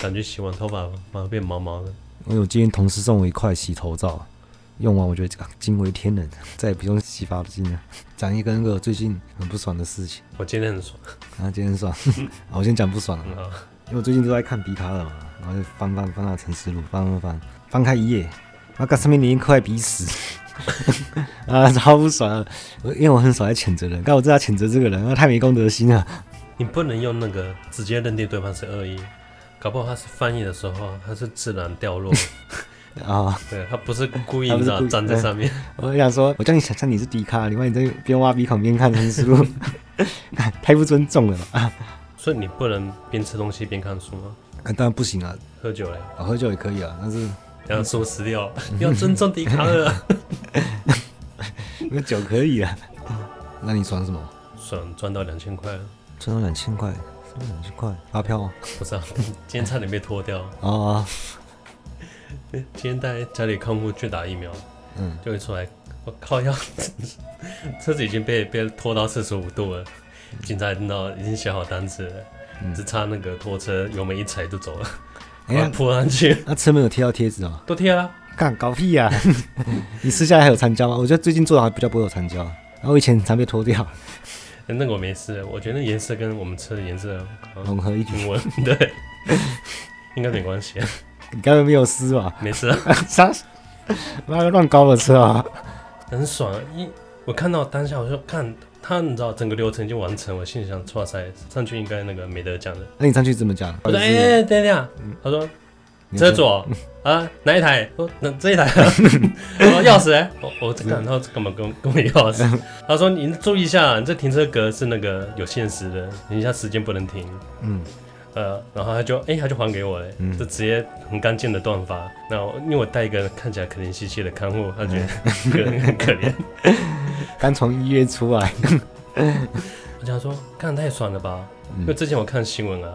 感觉洗完头发马上变毛毛的。因为我有今天同事送我一块洗头皂，用完我觉得惊为天人，再也不用洗发精了。讲一个那个最近很不爽的事情。我今天很爽啊，今天很爽。我先讲不爽了，因为我最近都在看笛卡尔嘛，然后就翻翻翻到《沉思录》，翻翻翻，翻开一页，那个上面连一块鼻屎。啊，超不爽啊！因为我很少在谴责人，但我知道谴责这个人，他太没公德心了。你不能用那个直接认定对方是恶意，搞不好他是翻译的时候，他是自然掉落 啊。对，他不是故意的粘在上面。我想说，我叫你想象你是迪卡尔，另外你在边挖鼻孔边看书，太不尊重了吧？所以你不能边吃东西边看书吗？啊，当然不行啊。喝酒嘞？啊，喝酒也可以啊，但是。要说死掉，要尊重迪卡尔。那酒可以啊，那你爽什么？爽赚到两千块，赚到两千块，赚到两千块，发票吗？不是啊，今天差点被拖掉。哦。今天带家里看护去打疫苗，嗯，就会出来，我靠，要 车子已经被被拖到四十五度了，警察听到已经写好单子了，只差那个拖车油门一踩就走了。哎呀，扑上去！那车门有贴到贴纸哦？都贴了。干搞屁呀！你私下还有残胶吗？我觉得最近做的还比较不会有残胶。然后以前常被拖掉。那个我没事，我觉得颜色跟我们车的颜色融合一体。对，应该没关系。你刚刚没有撕吧？没事啊。啥？那个乱搞的车啊！很爽，一我看到当下我就看。他你知道整个流程就完成，我心里想，哇塞，上去应该那个没得讲的。那你上去怎么讲？我说，哎、欸，等一下，他说车主啊，哪一台？说那这一台。我 说钥匙哎，我我这个，然后干嘛跟跟我钥匙？他说你注意一下，你这停车格是那个有限时的，等一下时间不能停。嗯。呃，然后他就哎、欸，他就还给我了，就直接很干净的断发。然后因为我带一个看起来可怜兮兮的看护，他觉得很可怜。刚从医院出来，我想说，看太爽了吧？因为之前我看新闻啊，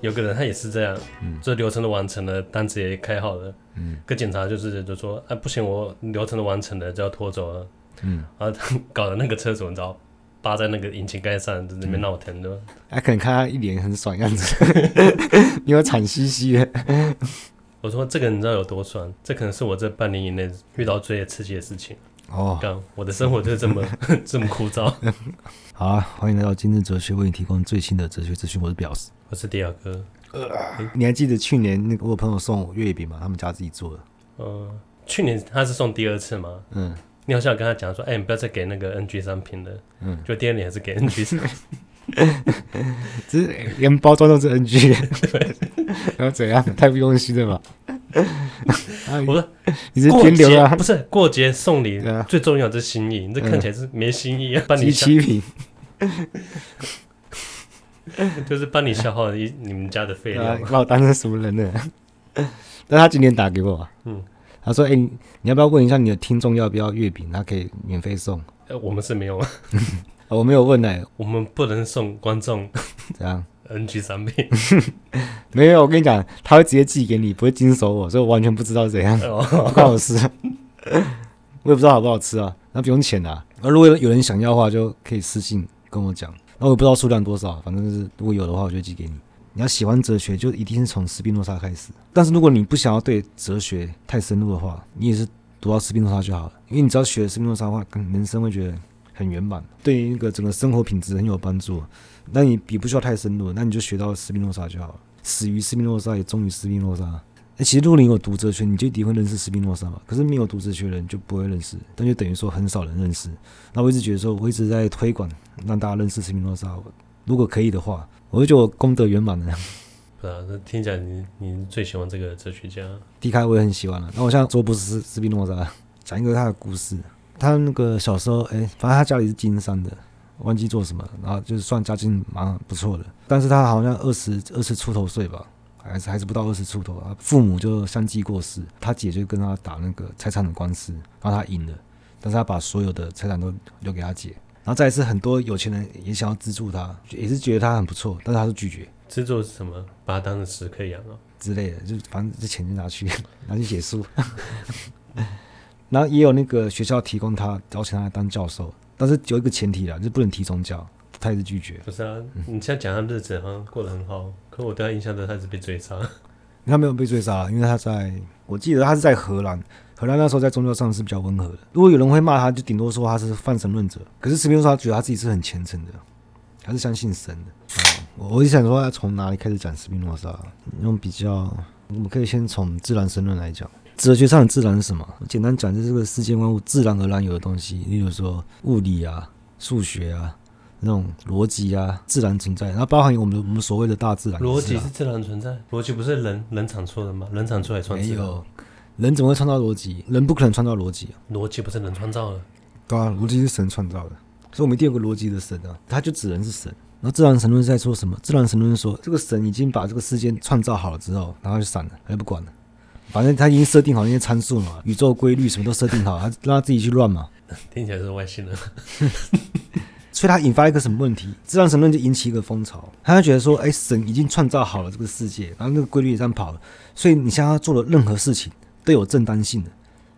有个人他也是这样，这流程都完成了，单子也开好了，嗯，跟警察就是就说，哎，不行，我流程都完成了，就要拖走了，嗯，然后他搞得那个车主，你知道？扒在那个引擎盖上，在那边闹腾的。还、嗯、可能看他一脸很爽样子，因为惨兮兮的。我说这个你知道有多爽？这可能是我这半年以内遇到最刺激的事情。哦，刚我的生活就是这么 这么枯燥。好啊，欢迎来到今日哲学，为你提供最新的哲学资讯。我是表示，我是迪亚哥。呃，你还记得去年那个我朋友送我月饼吗？他们家自己做的。呃，去年他是送第二次吗？嗯。你好像跟他讲说，哎、欸，你不要再给那个 NG 商品了。嗯，就第二年还是给 NG 商品，只是连包装都是 NG，对，然后怎样？太不用心了吧？不是，你是天流啊？不是过节送礼，最重要的是心意。你这看起来是没心意啊，帮你七品，就是帮你消耗一你们家的废料，把我当成什么人呢？但他今天打给我，嗯。他说：“哎、欸，你要不要问一下你的听众要不要月饼？他可以免费送。呃，我们是没有啊，我没有问呢、欸。我们不能送观众 这样 NG 产品，没有。我跟你讲，他会直接寄给你，不会经手我，所以我完全不知道怎样，不关我事。我也不知道好不好吃啊，那不用钱啊。那如果有人想要的话，就可以私信跟我讲。那我也不知道数量多少，反正是如果有的话，我就寄给你。”你要喜欢哲学，就一定是从斯宾诺莎开始。但是如果你不想要对哲学太深入的话，你也是读到斯宾诺莎就好了。因为你只要学斯宾诺莎的话，可能人生会觉得很圆满，对于一个整个生活品质很有帮助。那你比不需要太深入，那你就学到斯宾诺莎就好了。死于斯宾诺莎，也终于斯宾诺莎。那其实如果你有读哲学，你就一定会认识斯宾诺莎嘛。可是没有读哲学的人就不会认识，那就等于说很少人认识。那我一直觉得说，我一直在推广让大家认识斯宾诺莎。如果可以的话。我就觉得我功德圆满了。啊，那听起来你你最喜欢这个哲学家？笛卡尔我也很喜欢了。那我现在说不是斯宾诺莎，讲一个他的故事。他那个小时候，哎、欸，反正他家里是经商的，忘记做什么，然后就是算家境蛮不错的。但是他好像二十二十出头岁吧，还是还是不到二十出头啊。父母就相继过世，他姐就跟他打那个财产的官司，然后他赢了，但是他把所有的财产都留给他姐。然后再一次，很多有钱人也想要资助他，也是觉得他很不错，但是他是拒绝。资助是什么？把他当成屎可以养啊之类的，就反正这钱就拿去拿去写书。然后也有那个学校提供他邀请他来当教授，但是有一个前提啦，就是不能提宗教。他也是拒绝。不是啊，你现在讲他日子好像过得很好，可我对他印象都他是被追杀。他没有被追杀，因为他在，我记得他是在荷兰。荷兰那时候在宗教上是比较温和的。如果有人会骂他，就顶多说他是泛神论者。可是斯宾诺莎觉得他自己是很虔诚的，还是相信神的。我我就想说，要从哪里开始讲斯宾诺莎？用比较，我们可以先从自然神论来讲。哲学上的自然是什么？简单讲，就是这个世界万物自然而然有的东西，例如说物理啊、数学啊、那种逻辑啊，自然存在。然后包含我们我们所谓的大自然。逻辑是自然存在？逻辑不是人人产出的吗？人产出来创造？没有。人怎么会创造逻辑？人不可能创造逻辑啊！逻辑不是人创造的，对啊，逻辑是神创造的，所以我们一定有个逻辑的神啊，他就只能是神。然后自然神论是在说什么？自然神论说，这个神已经把这个世界创造好了之后，然后就散了，他就不管了，反正他已经设定好那些参数嘛，宇宙规律什么都设定好，他让他自己去乱嘛。听起来是外星人，所以他引发一个什么问题？自然神论就引起一个风潮，他就觉得说，哎，神已经创造好了这个世界，然后那个规律也这样跑了，所以你像他做的任何事情。都有正当性的，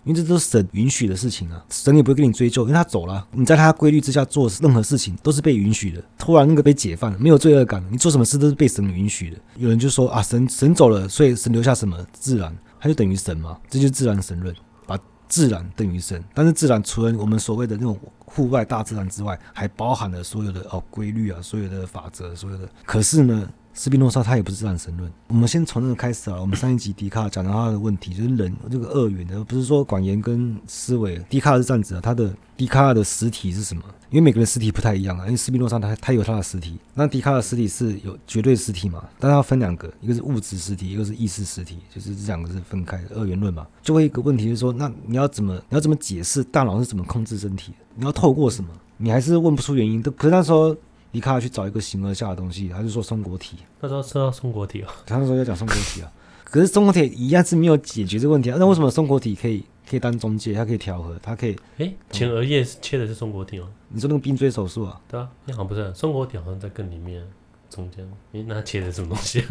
因为这都是神允许的事情啊，神也不会跟你追究，因为他走了，你在他规律之下做任何事情都是被允许的。突然那个被解放了，没有罪恶感，你做什么事都是被神允许的。有人就说啊，神神走了，所以神留下什么自然，它就等于神嘛，这就是自然神论，把自然等于神。但是自然除了我们所谓的那种户外大自然之外，还包含了所有的哦规律啊，所有的法则，所有的。可是呢？斯宾诺莎他也不是自然神论。我们先从那个开始啊。我们上一集笛卡尔讲到他的问题，就是人这个二元的，不是说广延跟思维。笛卡尔是这样子啊，他的笛卡尔的实体是什么？因为每个人实体不太一样啊。因为斯宾诺莎他他有他的实体，那笛卡尔实体是有绝对实体嘛？但是要分两个，一个是物质实体，一个是意识实体，就是这两个是分开的二元论嘛。就会一个问题就是说，那你要怎么你要怎么解释大脑是怎么控制身体？你要透过什么？你还是问不出原因。都可是他说。笛卡尔去找一个形而下的东西，他就说松果体。他说知道松果体啊，他那时候要讲松果体啊。可是松果体一样是没有解决这个问题啊。那为什么松果体可以可以当中介？它可以调和，它可以？哎，前额叶切的是松果体哦。你说那个冰锥手术啊？对啊，那好像不是松果体，好像在更里面中间。哎，那切的什么东西？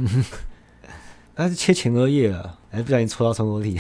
他是切前额叶了，哎，不小心戳到松果体。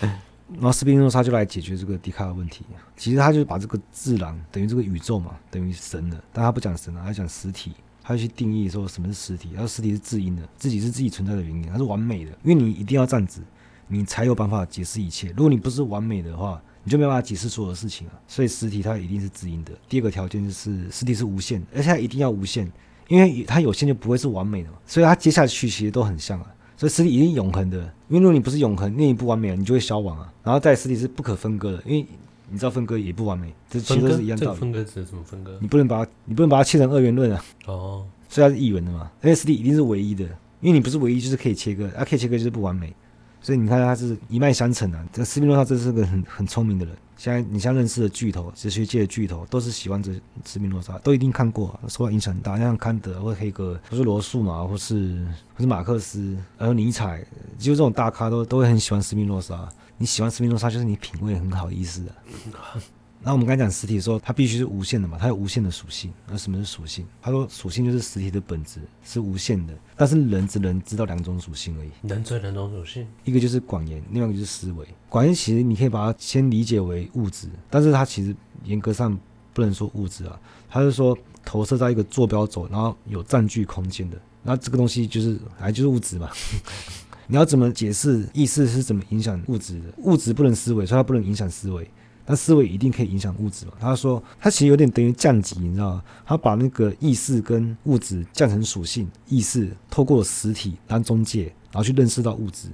然后斯宾诺莎就来解决这个笛卡尔问题。其实他就是把这个自然等于这个宇宙嘛，等于神了。但他不讲神了，他讲实体。他要去定义说什么是实体。他说实体是自因的，自己是自己存在的原因，它是完美的。因为你一定要这样子，你才有办法解释一切。如果你不是完美的话，你就没办法解释所有的事情啊。所以实体它一定是自因的。第二个条件就是实体是无限，而且它一定要无限，因为它有限就不会是完美的嘛。所以它接下去其实都很像啊。所以实体一定永恒的，因为如果你不是永恒，那你不完美了，你就会消亡啊。然后在实体是不可分割的，因为你知道分割也不完美，这其实都是一样道理。分割指什么分割？你不能把它，你不能把它切成二元论啊。哦，所以它是一元的嘛，而且实体一定是唯一的，因为你不是唯一，就是可以切割，啊，可以切割就是不完美。所以你看，它是一脉相承啊。这斯宾诺莎真是个很很聪明的人。现在你像认识的巨头，哲学界的巨头，都是喜欢这斯宾诺莎，都一定看过，受到影响很大。像康德或黑格尔，或是罗素嘛，或是或是马克思，还有尼采，就这种大咖都都会很喜欢斯宾诺莎。你喜欢斯宾诺莎，就是你品味很好意思的。那我们刚才讲实体的时候，它必须是无限的嘛，它有无限的属性。那什么是属性？他说属性就是实体的本质是无限的，但是人只能知道两种属性而已。人只有两种属性，一个就是广言，另外一个就是思维。广延其实你可以把它先理解为物质，但是它其实严格上不能说物质啊，它是说投射在一个坐标轴，然后有占据空间的，那这个东西就是还就是物质嘛。你要怎么解释意识是怎么影响物质的？物质不能思维，所以它不能影响思维。但思维一定可以影响物质嘛？他说，他其实有点等于降级，你知道吗？他把那个意识跟物质降成属性，意识透过实体当中介，然后去认识到物质，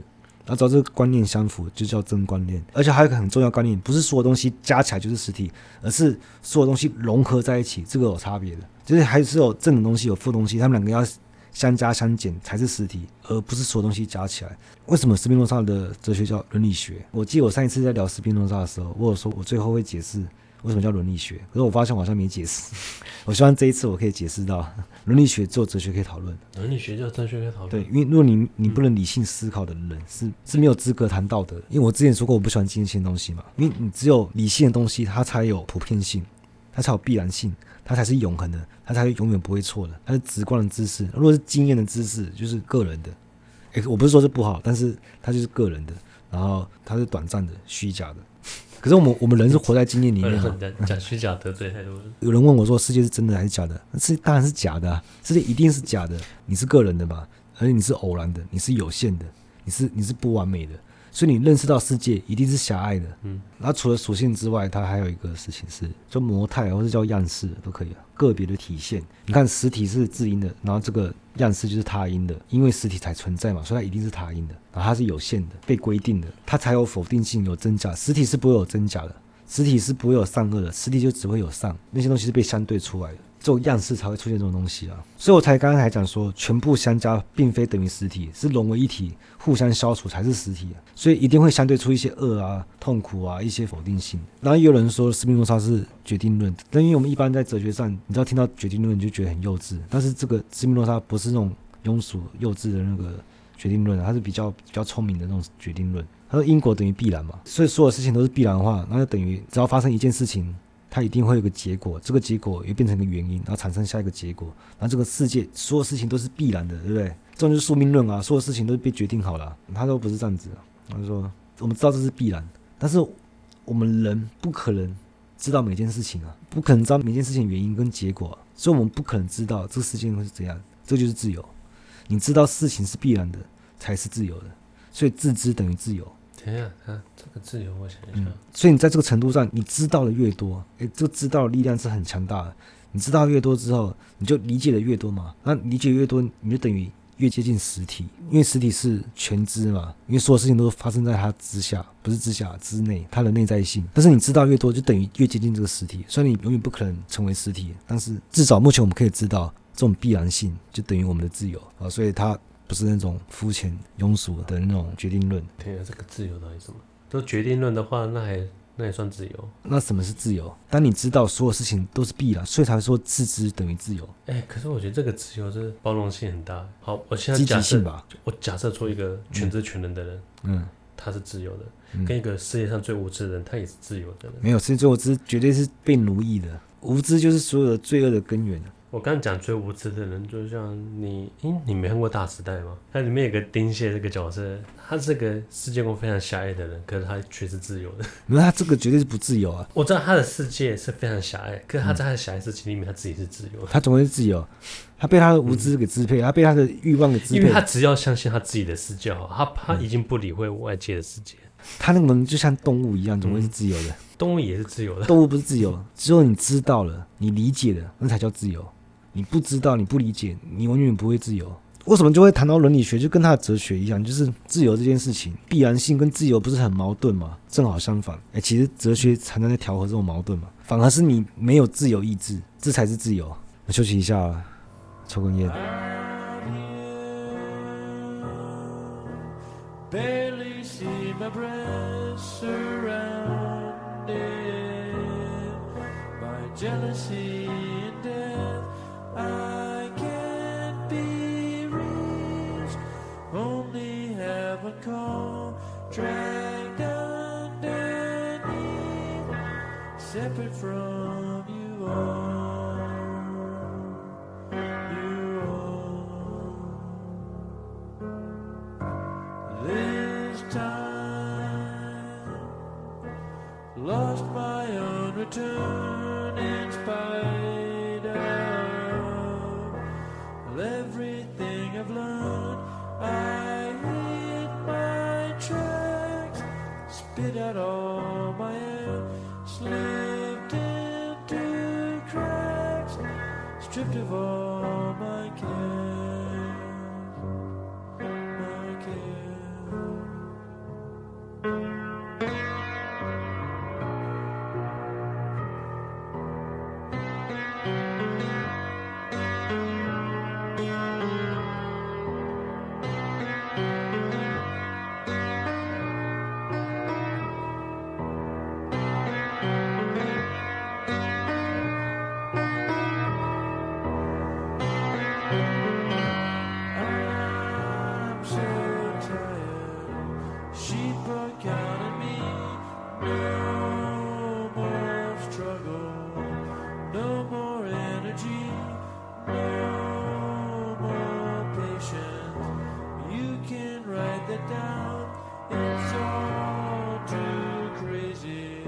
然后只要这个观念相符，就叫真观念。而且还有一个很重要观念，不是所有东西加起来就是实体，而是所有东西融合在一起，这个有差别的，就是还是有正的东西，有负东西，他们两个要。相加相减才是实体，而不是所有东西加起来。为什么斯宾诺莎的哲学叫伦理学？我记得我上一次在聊斯宾诺莎的时候，我有说我最后会解释为什么叫伦理学，可是我发现我好像没解释。我希望这一次我可以解释到，伦理学只有哲学可以讨论。伦理学只有哲学可以讨论。对，因为如果你你不能理性思考的人是是没有资格谈道德。因为我之前说过我不喜欢经验性的东西嘛，因为你只有理性的东西，它才有普遍性，它才有必然性。它才是永恒的，它才永远不会错的。它是直观的知识，如果是经验的知识，就是个人的。诶，我不是说这不好，但是它就是个人的，然后它是短暂的、虚假的。可是我们我们人是 活在经验里面的，讲虚假得罪太多人。有人问我说：“世界是真的还是假的？”世界当然是假的啊，世界一定是假的。你是个人的吧？而且你是偶然的，你是有限的，你是你是不完美的。所以你认识到世界一定是狭隘的，嗯，然后除了属性之外，它还有一个事情是叫模态，或者叫样式都可以啊，个别的体现。你看实体是自因的，然后这个样式就是他因的，因为实体才存在嘛，所以它一定是他因的。然后它是有限的，被规定的，它才有否定性，有真假。实体是不会有真假的，实体是不会有善恶的，实体就只会有善，那些东西是被相对出来的。这种样式才会出现这种东西啊，所以我才刚才讲说，全部相加并非等于实体，是融为一体，互相消除才是实体啊。所以一定会相对出一些恶啊、痛苦啊、一些否定性。然后也有人说斯宾诺莎是决定论，但因为我们一般在哲学上，你知道听到决定论你就觉得很幼稚，但是这个斯宾诺莎不是那种庸俗幼稚的那个决定论啊，他是比较比较聪明的那种决定论。他说因果等于必然嘛，所以所有事情都是必然的话，那就等于只要发生一件事情。它一定会有个结果，这个结果又变成一个原因，然后产生下一个结果，然后这个世界所有事情都是必然的，对不对？这种就是宿命论啊，所有事情都是被决定好了，他都不是这样子。他就说，我们知道这是必然，但是我们人不可能知道每件事情啊，不可能知道每件事情原因跟结果啊，所以我们不可能知道这个事情会是怎样，这就是自由。你知道事情是必然的，才是自由的，所以自知等于自由。等一下，他这个自由，我想一下。嗯，所以你在这个程度上，你知道的越多，诶，这个知道的力量是很强大的。你知道越多之后，你就理解的越多嘛。那理解越多，你就等于越接近实体，因为实体是全知嘛。因为所有事情都发生在它之下，不是之下之内，它的内在性。但是你知道越多，就等于越接近这个实体。虽然你永远不可能成为实体，但是至少目前我们可以知道，这种必然性就等于我们的自由啊。所以它。不是那种肤浅庸俗的那种决定论。对啊，这个自由到底什么？都决定论的话，那还那也算自由？那什么是自由？当你知道所有事情都是必然，所以才会说自知等于自由。哎、欸，可是我觉得这个自由是包容性很大。好，我现在假设吧，我假设出一个全知全能的人，嗯，他是自由的，嗯、跟一个世界上最无知的人，他也是自由的人。没有，世界最无知绝对是被奴役的，无知就是所有的罪恶的根源。我刚刚讲最无知的人，就像你，咦，你没看过《大时代》吗？它里面有个丁蟹这个角色，他是个世界观非常狭隘的人，可是他却是自由的。那他这个绝对是不自由啊！我知道他的世界是非常狭隘，可是他在他的狭隘世界里面，他自己是自由的。他总会是自由，他被他的无知给支配，嗯、他被他的欲望给支配。因为他只要相信他自己的世界，他他已经不理会外界的世界。他那个人就像动物一样，总会是自由的。嗯、动物也是自由的，动物不是自由，只有你知道了，你理解了，那才叫自由。你不知道你不理解你永远不会自由。为什么就会谈到伦理学就跟他的哲学一样就是自由这件事情必然性跟自由不是很矛盾吗正好相反。哎其实哲学常常在调和这种矛盾嘛。反而是你没有自由意志这才是自由。我休息一下抽根烟。I can't be reached, only call, dragged underneath, separate from you all. You all. This time, lost my own return. Oh. write the down. Too crazy.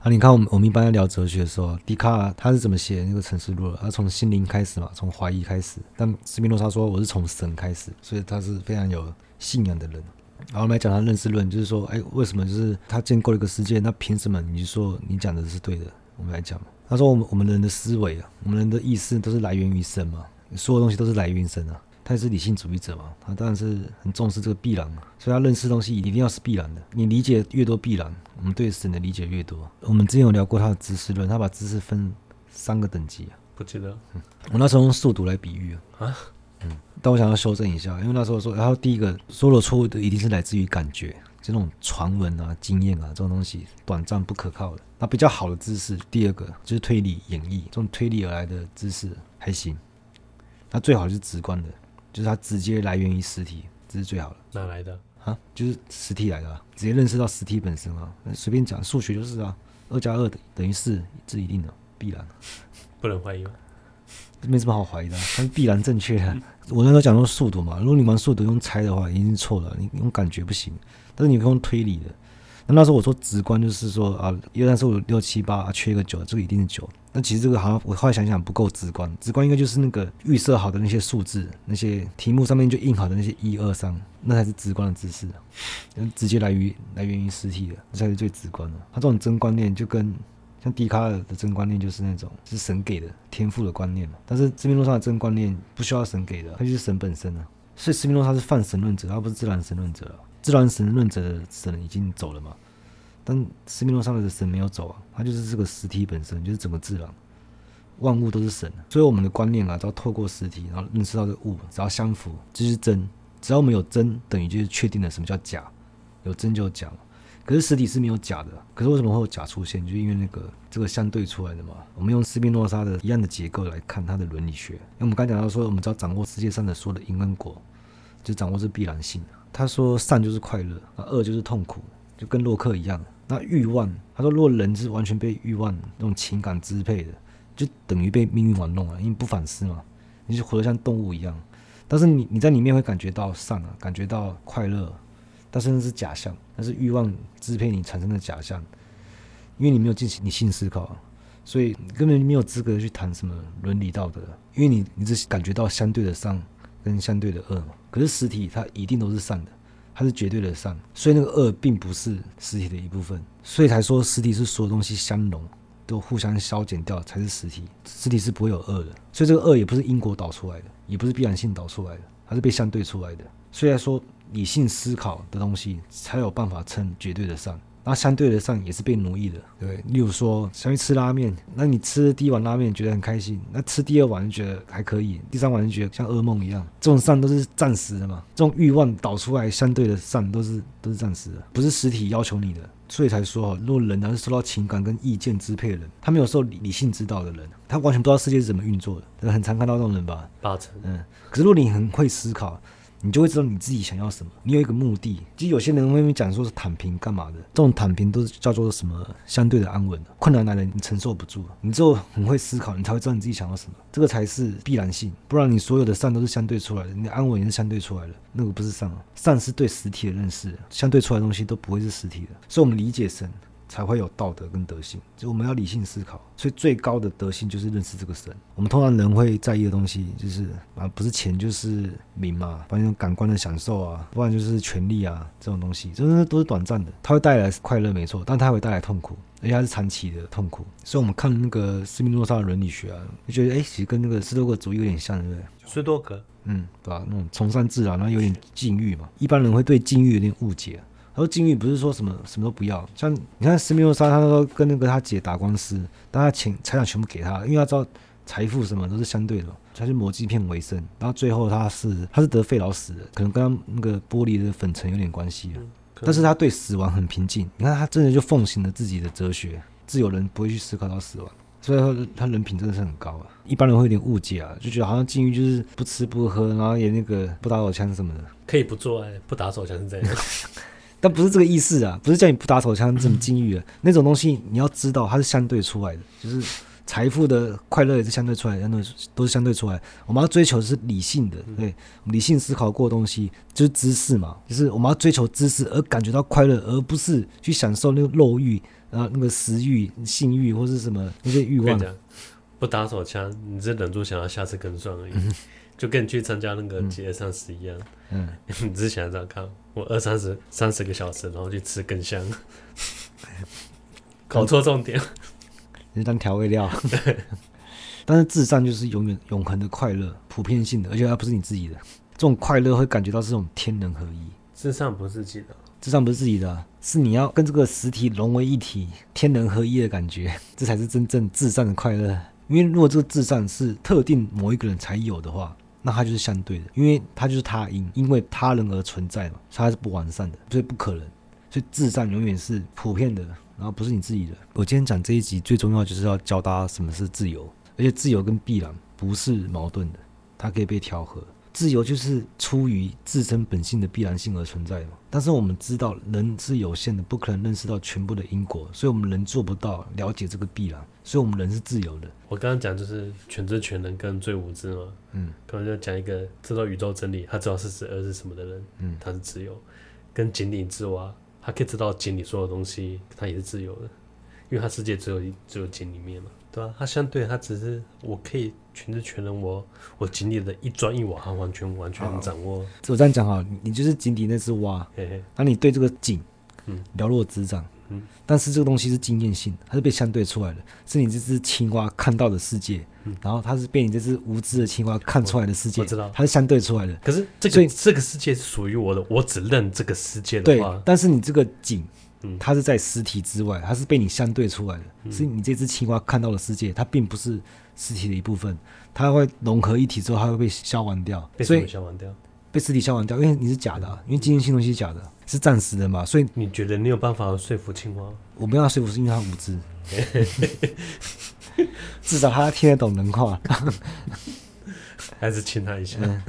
啊，你看，我们我们一般在聊哲学的时候，笛卡尔他是怎么写那个城市路的？他从心灵开始嘛，从怀疑开始。但斯宾诺莎说我是从神开始，所以他是非常有信仰的人。然后我们来讲他认识论，就是说，哎，为什么就是他建构了一个世界？那凭什么你就说你讲的是对的？我们来讲，他说我们我们人的思维啊，我们人的意识都是来源于神嘛。所有东西都是来源于神啊。他也是理性主义者嘛，他当然是很重视这个必然嘛，所以他认识东西一定要是必然的。你理解越多必然，我们对神的理解越多。我们之前有聊过他的知识论，他把知识分三个等级啊，不记得。嗯，我那时候用速读来比喻啊，啊嗯，但我想要修正一下，因为那时候说，然后第一个说的错误的一定是来自于感觉，这种传闻啊、经验啊这种东西短暂不可靠的。那比较好的知识，第二个就是推理演绎，这种推理而来的知识还行。那最好是直观的。就是它直接来源于实体，这是最好的。哪来的啊？就是实体来的，直接认识到实体本身啊。随便讲，数学就是啊，二加二等于四，这一定的，必然，不能怀疑吗？没什么好怀疑的，它是必然正确的。我那时候讲说速读嘛，如果你玩速读用猜的话，一定是错了，你用感觉不行。但是你可以用推理的。那那时候我说直观就是说啊，一二三四五六七八缺一个九，这个一定是九。那其实这个好像我后来想想不够直观，直观应该就是那个预设好的那些数字，那些题目上面就印好的那些一二三，那才是直观的知识，直接来于来源于实体的，这才是最直观的。他这种真观念就跟像笛卡尔的真观念就是那种是神给的天赋的观念嘛，但是斯宾诺莎的真观念不需要神给的，它就是神本身啊。所以斯宾诺莎是泛神论者，而不是自然神论者。自然神论者的神已经走了嘛？但斯宾诺莎的神没有走啊，他就是这个实体本身，就是整个自然，万物都是神。所以我们的观念啊，只要透过实体，然后认识到这个物，只要相符就是真。只要我们有真，等于就是确定了什么叫假，有真就有假。可是实体是没有假的，可是为什么会有假出现？就因为那个这个相对出来的嘛。我们用斯宾诺莎的一样的结构来看它的伦理学。因为我们刚讲到说，我们只要掌握世界上的所有的因跟果，就掌握这必然性。他说善就是快乐，啊恶就是痛苦，就跟洛克一样。那欲望，他说如果人是完全被欲望那种情感支配的，就等于被命运玩弄了，因为不反思嘛，你就活得像动物一样。但是你你在里面会感觉到善啊，感觉到快乐，但是那是假象，那是欲望支配你产生的假象，因为你没有进行理性思考，所以你根本没有资格去谈什么伦理道德，因为你你只感觉到相对的善跟相对的恶嘛。可是实体它一定都是善的，它是绝对的善，所以那个恶并不是实体的一部分，所以才说实体是所有东西相融，都互相消减掉才是实体，实体是不会有恶的，所以这个恶也不是因果导出来的，也不是必然性导出来的，它是被相对出来的，所以来说理性思考的东西才有办法称绝对的善。那相对的善也是被奴役的，对，例如说，想去吃拉面，那你吃第一碗拉面觉得很开心，那吃第二碗就觉得还可以，第三碗就觉得像噩梦一样。这种善都是暂时的嘛，这种欲望导出来相对的善都是都是暂时的，不是实体要求你的，所以才说，如果人呢是受到情感跟意见支配的人，他没有受理理性指导的人，他完全不知道世界是怎么运作的，很常看到这种人吧？八成，嗯。可是如果你很会思考。你就会知道你自己想要什么，你有一个目的。其实有些人会讲说是躺平干嘛的，这种躺平都是叫做什么相对的安稳。困难来了，你承受不住，你只有很会思考，你才会知道你自己想要什么，这个才是必然性。不然你所有的善都是相对出来的，你的安稳也是相对出来的，那个不是善啊，善是对实体的认识，相对出来的东西都不会是实体的。所以我们理解神。才会有道德跟德性，就我们要理性思考，所以最高的德性就是认识这个神。我们通常人会在意的东西，就是啊，不是钱就是名嘛，反正感官的享受啊，不然就是权力啊，这种东西，这些都是短暂的，它会带来快乐没错，但它会带来痛苦，而且它是长期的痛苦。所以我们看那个斯宾诺莎的伦理学啊，就觉得哎，其实跟那个斯多葛主义有点像，对不对？斯多葛，嗯，对吧？那种崇尚自然，然后有点禁欲嘛，一般人会对禁欲有点误解。他说禁欲不是说什么什么都不要，像你看斯密诺莎，他说跟那个他姐打官司，但他钱财产全部给他，因为他知道财富什么都是相对的，他就磨镜片为生，然后最后他是他是得肺痨死的，可能跟他那个玻璃的粉尘有点关系，但是他对死亡很平静，你看他真的就奉行了自己的哲学，自由人不会去思考到死亡，所以他他人品真的是很高啊，一般人会有点误解啊，就觉得好像禁欲就是不吃不喝，然后也那个不打手枪什么的，可以不做爱不打手枪是这样。但不是这个意思啊，不是叫你不打手枪这么禁欲啊那种东西，你要知道它是相对出来的，就是财富的快乐也是相对出来，相对都是相对出来。我们要追求的是理性的，对，理性思考过的东西就是知识嘛，就是我们要追求知识而感觉到快乐，而不是去享受那个肉欲，啊那个食欲、性欲或是什么那些欲望。不打手枪，你只忍住想要下次更赚而已，就跟你去参加那个职业丧尸一样。嗯，你只是想这样看，我二三十三十个小时，然后去吃更香。搞错重点。是当调味料，但是智障就是永远永恒的快乐，普遍性的，而且它不是你自己的。这种快乐会感觉到是这种天人合一。智障不是自己的，至善不是自己的，是你要跟这个实体融为一体，天人合一的感觉，这才是真正至善的快乐。因为如果这个至善是特定某一个人才有的话，那它就是相对的，因为它就是他因，因为他人而存在嘛，它是不完善的，所以不可能。所以智障永远是普遍的。然后不是你自己的。我今天讲这一集最重要就是要教大家什么是自由，而且自由跟必然不是矛盾的，它可以被调和。自由就是出于自身本性的必然性而存在嘛。但是我们知道人是有限的，不可能认识到全部的因果，所以我们人做不到了解这个必然。所以我们人是自由的。我刚刚讲就是全知全能跟最无知嘛。嗯。刚刚就讲一个知道宇宙真理，他知道是十二是什么的人，嗯，他是自由，跟井底之蛙。他可以知道井里所有东西，他也是自由的，因为他世界只有只有井里面嘛，对吧、啊？他相对他只是我可以全是全能，我我井里的一砖一瓦，他完全完全掌握。我这样讲哈，你就是井底那只蛙，那嘿。你对这个井，嗯，了若指掌。嗯，但是这个东西是经验性，它是被相对出来的，是你这只青蛙看到的世界，嗯，然后它是被你这只无知的青蛙看出来的世界，我知道，它是相对出来的。可是这个这个世界是属于我的，我只认这个世界的话，对，但是你这个井，嗯，它是在实体之外，它是被你相对出来的，嗯，是你这只青蛙看到的世界，它并不是实体的一部分，它会融合一体之后，它会被消完掉，被什么消完掉？被实体消完掉，因为你是假的，啊，因为经验性东西是假的，是暂时的嘛，所以你觉得你有办法说服青蛙？我没有说服，是因为他无知，至少他听得懂人话，还是亲他一下。嗯、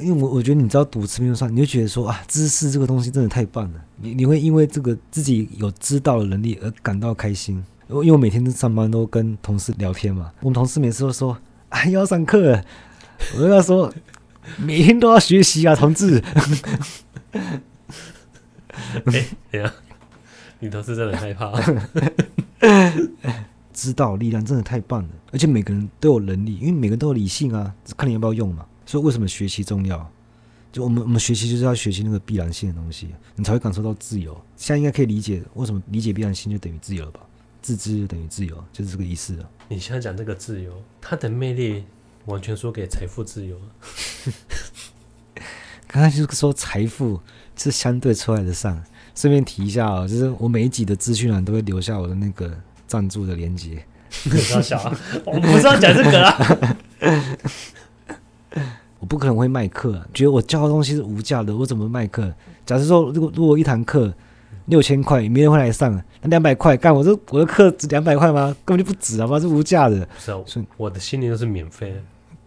因为我我觉得你知道读词面上，你就觉得说啊，知识这个东西真的太棒了，你你会因为这个自己有知道的能力而感到开心。因为我每天上班都跟同事聊天嘛，我们同事每次都说啊要上课了，我跟他说。每天都要学习啊，同志。哎，对呀，你同事真的害怕。知道力量真的太棒了，而且每个人都有能力，因为每个人都有理性啊，只看你要不要用嘛。所以为什么学习重要？就我们我们学习就是要学习那个必然性的东西，你才会感受到自由。现在应该可以理解为什么理解必然性就等于自由了吧？自知就等于自由，就是这个意思了。你现在讲这个自由，它的魅力。完全说给财富自由。刚才就是说财富是相对出来的上。顺便提一下哦，就是我每一集的资讯栏都会留下我的那个赞助的链接。不要笑啊！我不是要讲这个啊。我不可能会卖课啊，觉得我教的东西是无价的，我怎么卖课？假设说，如果如果一堂课六千块，没人会来上，那两百块干我这我的课值两百块吗？根本就不值啊，嘛，是无价的。是啊，所以我的心灵都是免费的。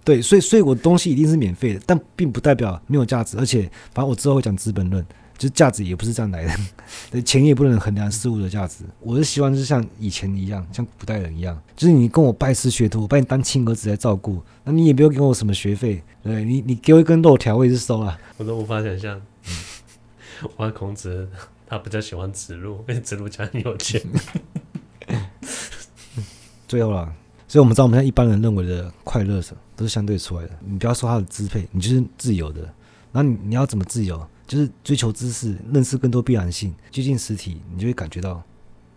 对，所以所以我的东西一定是免费的，但并不代表没有价值。而且，反正我之后会讲资本论，就是价值也不是这样来的，对，钱也不能衡量事物的价值。我是希望就是像以前一样，像古代人一样，就是你跟我拜师学徒，我把你当亲儿子来照顾，那你也不用给我什么学费，对，你你给我一根肉条，我也是收了。我都无法想象，我孔子他比较喜欢子路，因为子路家很有钱。最后啦。所以，我们知道，我们现在一般人认为的快乐什都是相对出来的。你不要说他的支配，你就是自由的。然后你你要怎么自由？就是追求知识，认识更多必然性，接近实体，你就会感觉到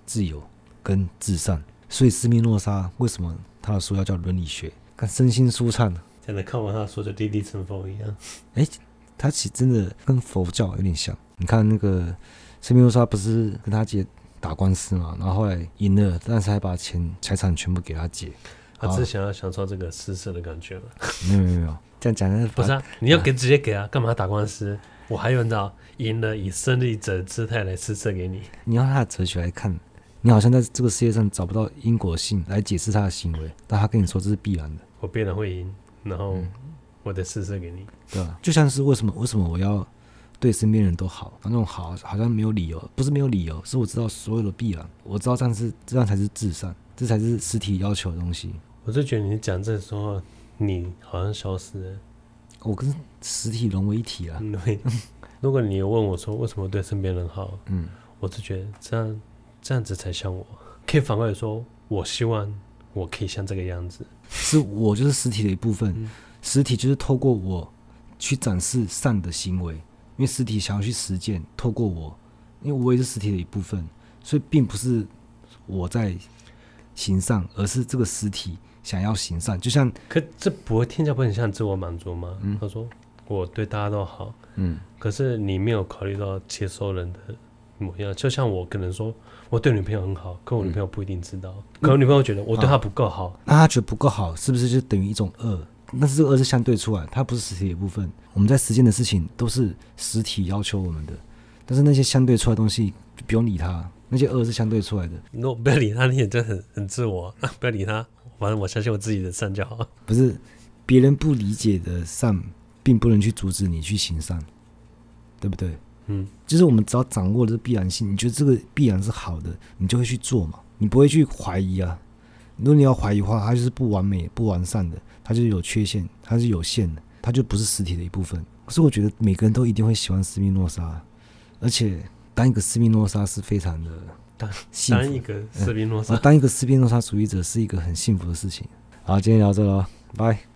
自由跟至善。所以，斯密诺莎为什么他的书要叫伦理学？看身心舒畅。真的看完他说的立地成佛一样。哎，他其实真的跟佛教有点像。你看那个斯宾诺莎不是跟他姐。打官司嘛，然后后来赢了，但是还把钱财产全部给他姐。他只是想要享受这个施舍的感觉嘛？没有没有没有，这样讲的不是啊？你要给直接给啊？干嘛打官司？我还有你知道，赢了以胜利者姿态来施舍给你。你用他的哲学来看，你好像在这个世界上找不到因果性来解释他的行为，但他跟你说这是必然的。我必然会赢，然后我得施舍给你，对吧？就像是为什么为什么我要？对身边人都好，那种好好像没有理由，不是没有理由，是我知道所有的必然，我知道这样是这样才是至善，这才是实体要求的东西。我就觉得你讲这个时候，你好像消失了。我跟实体融为一体了。对，如果你问我说为什么对身边人好，嗯，我就觉得这样这样子才像我。可以反过来说，我希望我可以像这个样子。是我就是实体的一部分，嗯、实体就是透过我去展示善的行为，因为实体想要去实践，透过我，因为我也是实体的一部分，所以并不是我在行善，而是这个实体。想要行善，就像可这不会听起来不很像自我满足吗？嗯，他说我对大家都好，嗯，可是你没有考虑到接收人的模样。就像我可能说我对女朋友很好，可我女朋友不一定知道，嗯、可我女朋友觉得我对她不够好，那她觉得不够好，是不是就等于一种恶？但是这个二是相对出来，它不是实体的部分。我们在实践的事情都是实体要求我们的，但是那些相对出来的东西就不用理它，那些二是相对出来的。如果不要理他，你也真的很很自我，不要理他。反正我相信我自己的善就好。不是别人不理解的善，并不能去阻止你去行善，对不对？嗯，就是我们只要掌握这必然性，你觉得这个必然是好的，你就会去做嘛，你不会去怀疑啊。如果你要怀疑的话，它就是不完美、不完善的，它就是有缺陷，它是有限的，它就不是实体的一部分。可是我觉得每个人都一定会喜欢斯宾诺莎，而且当一个斯宾诺莎是非常的。当当一个斯密诺莎，当一个斯宾诺莎主义者是一个很幸福的事情。好，今天聊这了，拜。